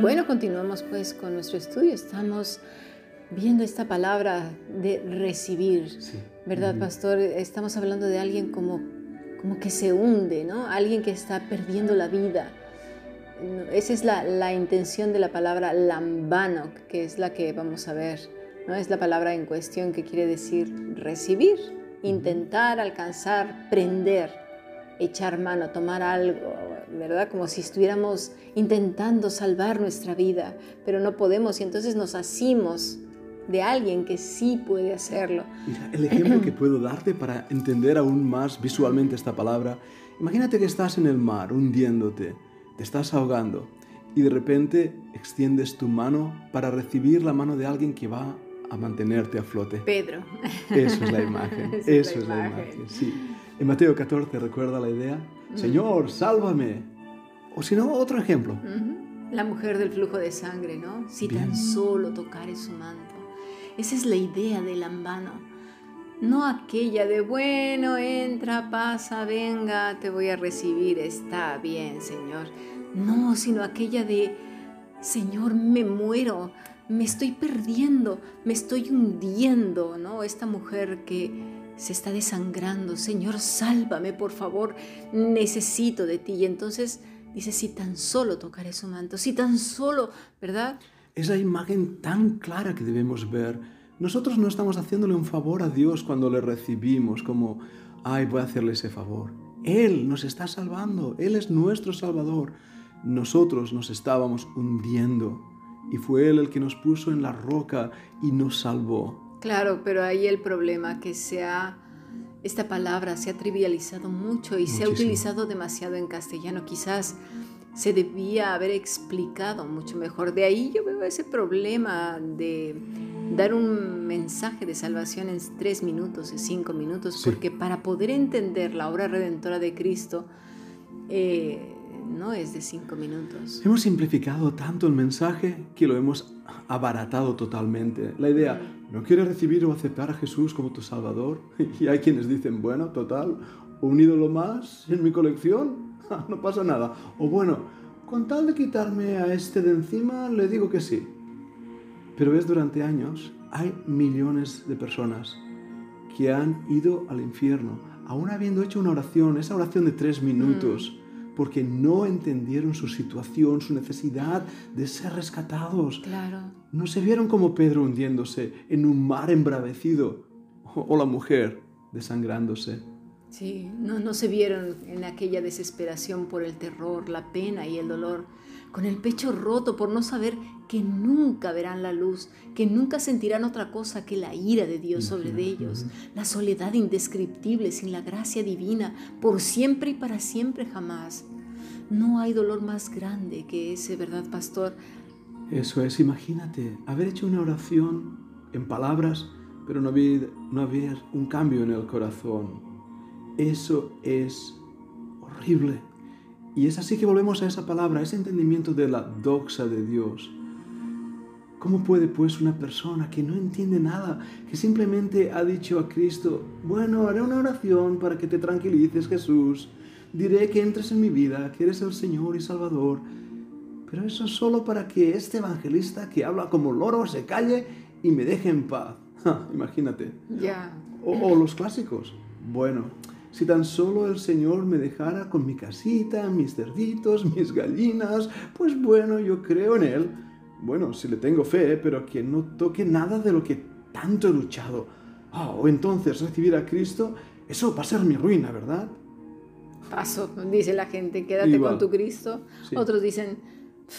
Bueno, continuamos pues con nuestro estudio. Estamos viendo esta palabra de recibir, ¿verdad, pastor? Estamos hablando de alguien como, como que se hunde, ¿no? Alguien que está perdiendo la vida. Esa es la, la intención de la palabra lambano, que es la que vamos a ver, ¿no? Es la palabra en cuestión que quiere decir recibir, intentar, alcanzar, prender, echar mano, tomar algo, ¿verdad? Como si estuviéramos intentando salvar nuestra vida, pero no podemos y entonces nos asimos de alguien que sí puede hacerlo. Mira, el ejemplo que puedo darte para entender aún más visualmente esta palabra, imagínate que estás en el mar hundiéndote, te estás ahogando y de repente extiendes tu mano para recibir la mano de alguien que va a mantenerte a flote. Pedro. Eso es la imagen. Eso es la imagen. Sí. En Mateo 14 recuerda la idea, Señor, sálvame. O si no, otro ejemplo. La mujer del flujo de sangre, ¿no? Si tan solo tocare su manto. Esa es la idea del lambano. No aquella de, bueno, entra, pasa, venga, te voy a recibir, está bien, Señor. No, sino aquella de, Señor, me muero, me estoy perdiendo, me estoy hundiendo, ¿no? Esta mujer que se está desangrando, Señor, sálvame, por favor, necesito de ti. Y entonces dice, si tan solo tocaré su manto, si tan solo, ¿verdad? Esa imagen tan clara que debemos ver. Nosotros no estamos haciéndole un favor a Dios cuando le recibimos, como, ay, voy a hacerle ese favor. Él nos está salvando, Él es nuestro Salvador. Nosotros nos estábamos hundiendo y fue Él el que nos puso en la roca y nos salvó. Claro, pero ahí el problema que se ha, esta palabra se ha trivializado mucho y se ha utilizado demasiado en castellano. Quizás se debía haber explicado mucho mejor. De ahí yo veo ese problema de dar un mensaje de salvación en tres minutos, en cinco minutos, porque para poder entender la obra redentora de Cristo, eh, no es de cinco minutos. Hemos simplificado tanto el mensaje que lo hemos abaratado totalmente. La idea, ¿no quieres recibir o aceptar a Jesús como tu Salvador? Y hay quienes dicen, bueno, total, un ídolo más en mi colección, no pasa nada. O bueno, con tal de quitarme a este de encima, le digo que sí. Pero ves, durante años hay millones de personas que han ido al infierno, aún habiendo hecho una oración, esa oración de tres minutos. Mm porque no entendieron su situación, su necesidad de ser rescatados. Claro. No se vieron como Pedro hundiéndose en un mar embravecido o la mujer desangrándose. Sí, no, no se vieron en aquella desesperación por el terror, la pena y el dolor, con el pecho roto por no saber que nunca verán la luz, que nunca sentirán otra cosa que la ira de Dios sobre ellos, la soledad indescriptible sin la gracia divina, por siempre y para siempre jamás. No hay dolor más grande que ese, ¿verdad, pastor? Eso es, imagínate, haber hecho una oración en palabras, pero no haber, no haber un cambio en el corazón, eso es horrible. Y es así que volvemos a esa palabra, a ese entendimiento de la doxa de Dios. ¿Cómo puede pues una persona que no entiende nada, que simplemente ha dicho a Cristo, bueno, haré una oración para que te tranquilices Jesús, diré que entres en mi vida, que eres el Señor y Salvador, pero eso es solo para que este evangelista que habla como loro se calle y me deje en paz? imagínate. Ya. o los clásicos. Bueno, si tan solo el Señor me dejara con mi casita, mis cerditos, mis gallinas, pues bueno, yo creo en Él. Bueno, si le tengo fe, pero que no toque nada de lo que tanto he luchado. Ah, o entonces recibir a Cristo, eso va a ser mi ruina, ¿verdad? Paso, dice la gente, quédate con tu Cristo. Otros dicen,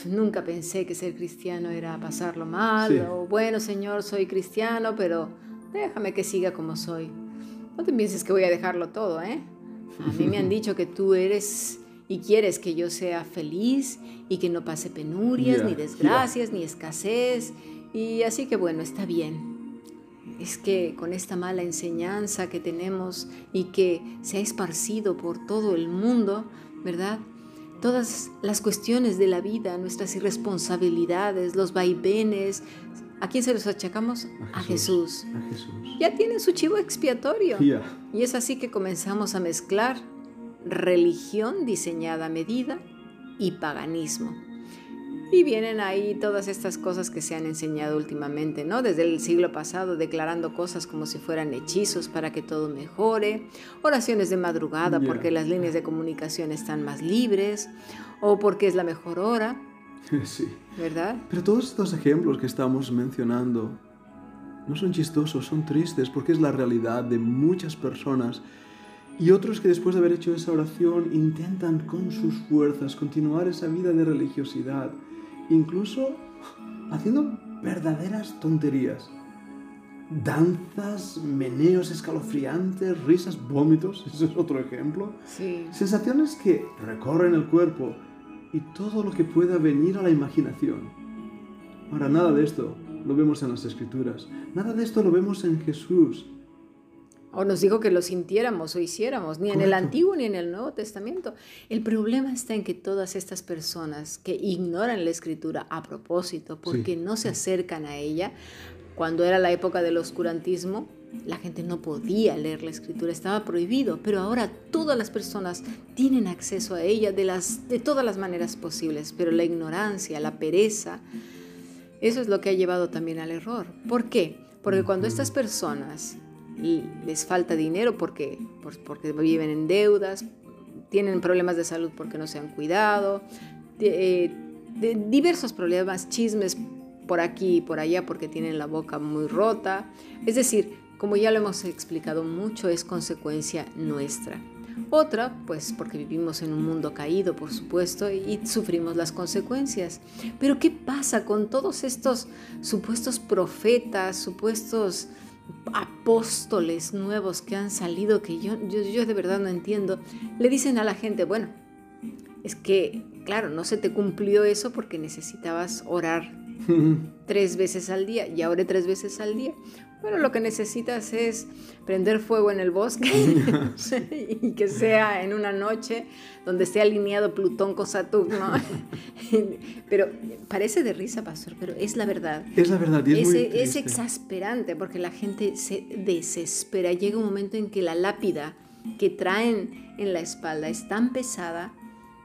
nunca pensé que ser cristiano era pasarlo mal, o bueno, Señor, soy cristiano, pero déjame que siga como soy. No te pienses que voy a dejarlo todo, ¿eh? A mí me han dicho que tú eres y quieres que yo sea feliz y que no pase penurias, ni desgracias, ni escasez. Y así que bueno, está bien. Es que con esta mala enseñanza que tenemos y que se ha esparcido por todo el mundo, ¿verdad? Todas las cuestiones de la vida, nuestras irresponsabilidades, los vaivenes, ¿A quién se los achacamos? A Jesús. Ya tienen su chivo expiatorio. Y es así que comenzamos a mezclar religión diseñada a medida y paganismo. Y vienen ahí todas estas cosas que se han enseñado últimamente, ¿no? Desde el siglo pasado, declarando cosas como si fueran hechizos para que todo mejore, oraciones de madrugada porque las líneas de comunicación están más libres, o porque es la mejor hora. Sí. ¿Verdad? Pero todos estos ejemplos que estamos mencionando no son chistosos, son tristes, porque es la realidad de muchas personas y otros que después de haber hecho esa oración intentan con sus fuerzas continuar esa vida de religiosidad, incluso haciendo verdaderas tonterías. Danzas, meneos escalofriantes, risas, vómitos, ese es otro ejemplo. Sensaciones que recorren el cuerpo y todo lo que pueda venir a la imaginación. Ahora, nada de esto lo vemos en las escrituras, nada de esto lo vemos en Jesús. O nos dijo que lo sintiéramos o hiciéramos, ni en el Antiguo ni en el Nuevo Testamento. El problema está en que todas estas personas que ignoran la escritura a propósito, porque no se acercan a ella, cuando era la época del oscurantismo, la gente no podía leer la escritura, estaba prohibido, pero ahora todas las personas tienen acceso a ella de, las, de todas las maneras posibles, pero la ignorancia, la pereza, eso es lo que ha llevado también al error. ¿Por qué? Porque cuando estas personas les falta dinero porque, porque viven en deudas, tienen problemas de salud porque no se han cuidado, de, eh, diversos problemas, chismes por aquí y por allá porque tienen la boca muy rota. Es decir, como ya lo hemos explicado mucho, es consecuencia nuestra. Otra, pues porque vivimos en un mundo caído, por supuesto, y sufrimos las consecuencias. Pero ¿qué pasa con todos estos supuestos profetas, supuestos apóstoles nuevos que han salido que yo, yo, de verdad no entiendo, le dicen a la gente, bueno, es que, claro, no se te cumplió eso porque necesitabas orar tres veces al día y ahora tres veces al día. Bueno, lo que necesitas es prender fuego en el bosque y que sea en una noche donde esté alineado Plutón con Saturno. pero parece de risa, pastor, pero es la verdad. Es la verdad. Y es, es exasperante porque la gente se desespera. Llega un momento en que la lápida que traen en la espalda es tan pesada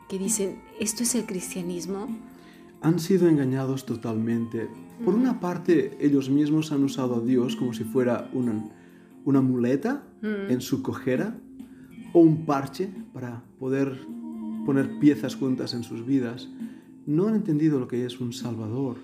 que dicen, ¿esto es el cristianismo? Han sido engañados totalmente por una parte, ellos mismos han usado a Dios como si fuera una, una muleta mm. en su cojera o un parche para poder poner piezas juntas en sus vidas. No han entendido lo que es un Salvador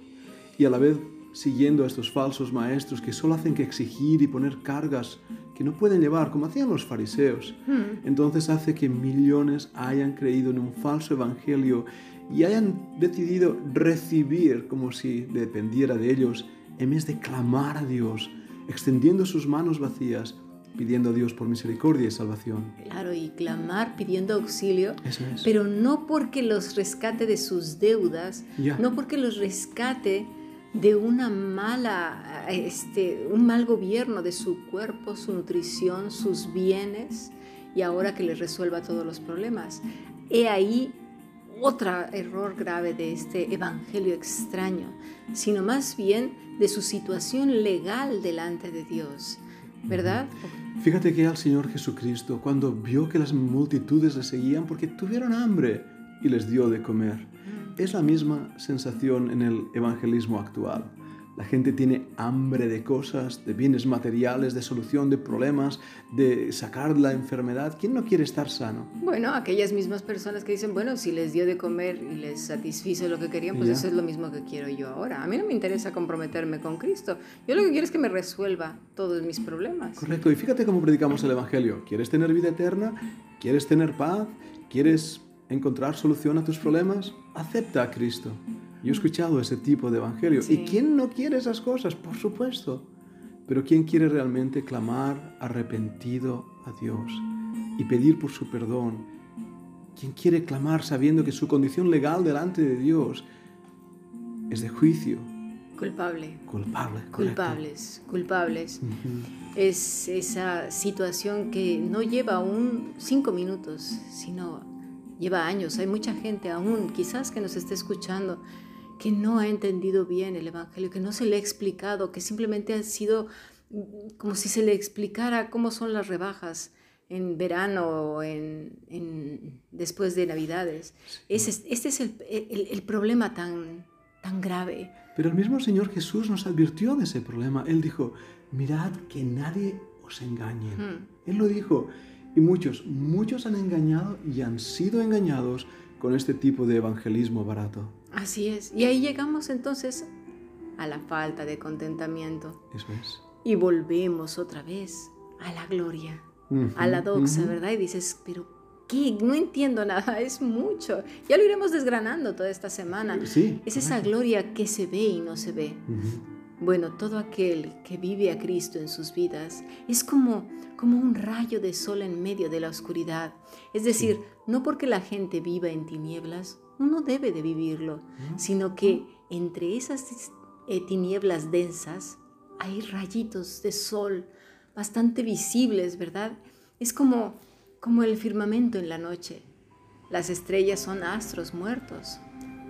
y a la vez siguiendo a estos falsos maestros que solo hacen que exigir y poner cargas que no pueden llevar, como hacían los fariseos. Mm. Entonces hace que millones hayan creído en un falso evangelio y hayan decidido recibir como si dependiera de ellos, en vez de clamar a Dios, extendiendo sus manos vacías, pidiendo a Dios por misericordia y salvación. Claro, y clamar pidiendo auxilio, pero no porque los rescate de sus deudas, no porque los rescate de una mala, este, un mal gobierno de su cuerpo, su nutrición, sus bienes, y ahora que les resuelva todos los problemas. He ahí otro error grave de este evangelio extraño, sino más bien de su situación legal delante de Dios, ¿verdad? Fíjate que al Señor Jesucristo, cuando vio que las multitudes le seguían porque tuvieron hambre y les dio de comer, es la misma sensación en el evangelismo actual. La gente tiene hambre de cosas, de bienes materiales, de solución de problemas, de sacar la enfermedad. ¿Quién no quiere estar sano? Bueno, aquellas mismas personas que dicen, bueno, si les dio de comer y les satisfizo lo que querían, pues eso es lo mismo que quiero yo ahora. A mí no me interesa comprometerme con Cristo. Yo lo que quiero es que me resuelva todos mis problemas. Correcto. Y fíjate cómo predicamos el Evangelio. ¿Quieres tener vida eterna? ¿Quieres tener paz? ¿Quieres encontrar solución a tus problemas? Acepta a Cristo. Yo he escuchado ese tipo de evangelio. ¿Y quién no quiere esas cosas? Por supuesto. Pero ¿quién quiere realmente clamar arrepentido a Dios y pedir por su perdón? ¿Quién quiere clamar sabiendo que su condición legal delante de Dios es de juicio? Culpable. Culpable. Culpables, culpables. Es esa situación que no lleva aún cinco minutos, sino lleva años. Hay mucha gente aún, quizás que nos esté escuchando, que no ha entendido bien el Evangelio, que no se le ha explicado, que simplemente ha sido mm, como si se le explicara cómo son las rebajas en verano o en, después de Navidades. este es el, el, problema tan, tan grave. Pero el mismo Señor Jesús nos advirtió de ese problema. Él dijo, mirad que nadie os engañe. Hmm. Él lo dijo. Y muchos, muchos han engañado y han sido engañados con este tipo de evangelismo barato. Así es. Y ahí llegamos entonces a la falta de contentamiento. Eso es. Y volvemos otra vez a la gloria, a la doxa, ¿verdad? Y dices, pero ¿qué? No entiendo nada, es mucho. Ya lo iremos desgranando toda esta semana. Sí, es esa gloria que se ve y no se ve. Bueno, todo aquel que vive a Cristo en sus vidas es como, como un rayo de sol en medio de la oscuridad. Es decir, no porque la gente viva en tinieblas, uno debe de vivirlo, sino que entre esas eh, tinieblas densas hay rayitos de sol bastante visibles, ¿verdad? Es como, como el firmamento en la noche. Las estrellas son astros muertos,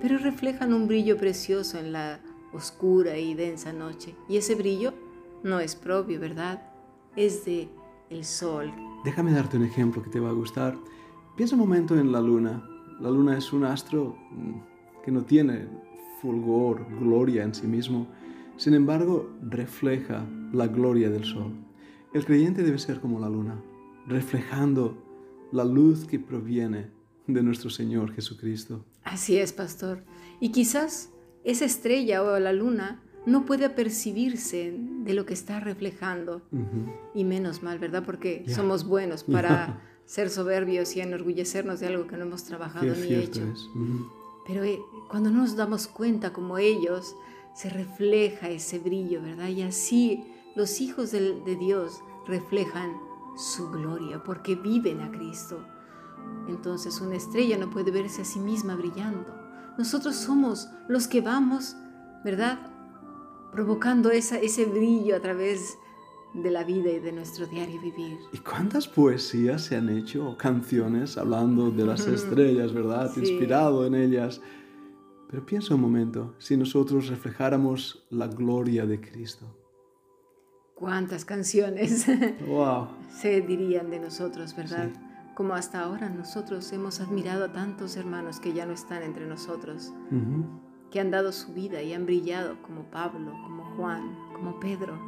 pero reflejan un brillo precioso en la oscura y densa noche. Y ese brillo no es propio, ¿verdad? Es de el sol. Déjame darte un ejemplo que te va a gustar. Piensa un momento en la luna. La luna es un astro mm, que no tiene fulgor, gloria en sí mismo. Sin embargo, refleja la gloria del sol. El creyente debe ser como la luna, reflejando la luz que proviene de nuestro Señor Jesucristo. Así es, pastor. Y quizás esa estrella o la luna no puede percibirse de lo que está reflejando. Y menos mal, ¿verdad? Porque somos buenos para ser soberbios y enorgullecernos de algo que no hemos trabajado ni hecho. Pero eh, cuando no nos damos cuenta como ellos, se refleja ese brillo, ¿verdad? Y así los hijos de, de Dios reflejan su gloria porque viven a Cristo. Entonces una estrella no puede verse a sí misma brillando nosotros somos los que vamos, ¿verdad? Provocando esa, ese brillo a través de la vida y de nuestro diario vivir. ¿Y cuántas poesías se han hecho, canciones hablando de las estrellas, ¿verdad? Inspirado en ellas. Pero piensa un momento, si nosotros reflejáramos la gloria de Cristo. ¿Cuántas canciones wow. se dirían de nosotros, verdad? Como hasta ahora nosotros hemos admirado a tantos hermanos que ya no están entre nosotros, que han dado su vida y han brillado como Pablo, como Juan, como Pedro,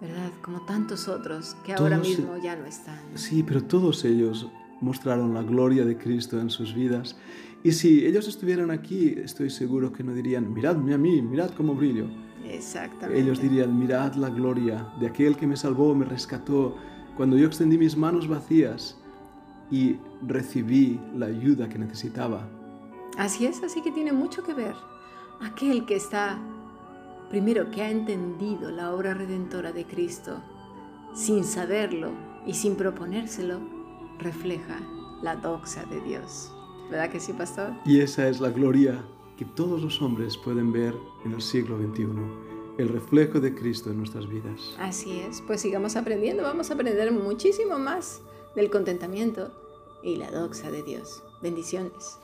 ¿verdad? Como tantos otros que ahora mismo ya no están. Sí, pero todos ellos mostraron la gloria de Cristo en sus vidas. Y si ellos estuvieran aquí, estoy seguro que no dirían, miradme a mí, mirad cómo brillo. Exactamente. Ellos dirían, mirad la gloria de aquel que me salvó, me rescató, cuando yo extendí mis manos vacías y recibí la ayuda que necesitaba. Así es, así que tiene mucho que ver. Aquel que está, primero, que ha entendido la obra redentora de Cristo, sin saberlo y sin proponérselo, refleja la doxa de Dios. ¿Verdad que sí, pastor? Y esa es la gloria que todos los hombres pueden ver en el siglo XXI, el reflejo de Cristo en nuestras vidas. Así es, pues sigamos aprendiendo, vamos a aprender muchísimo más del contentamiento y la doxa de Dios. Bendiciones.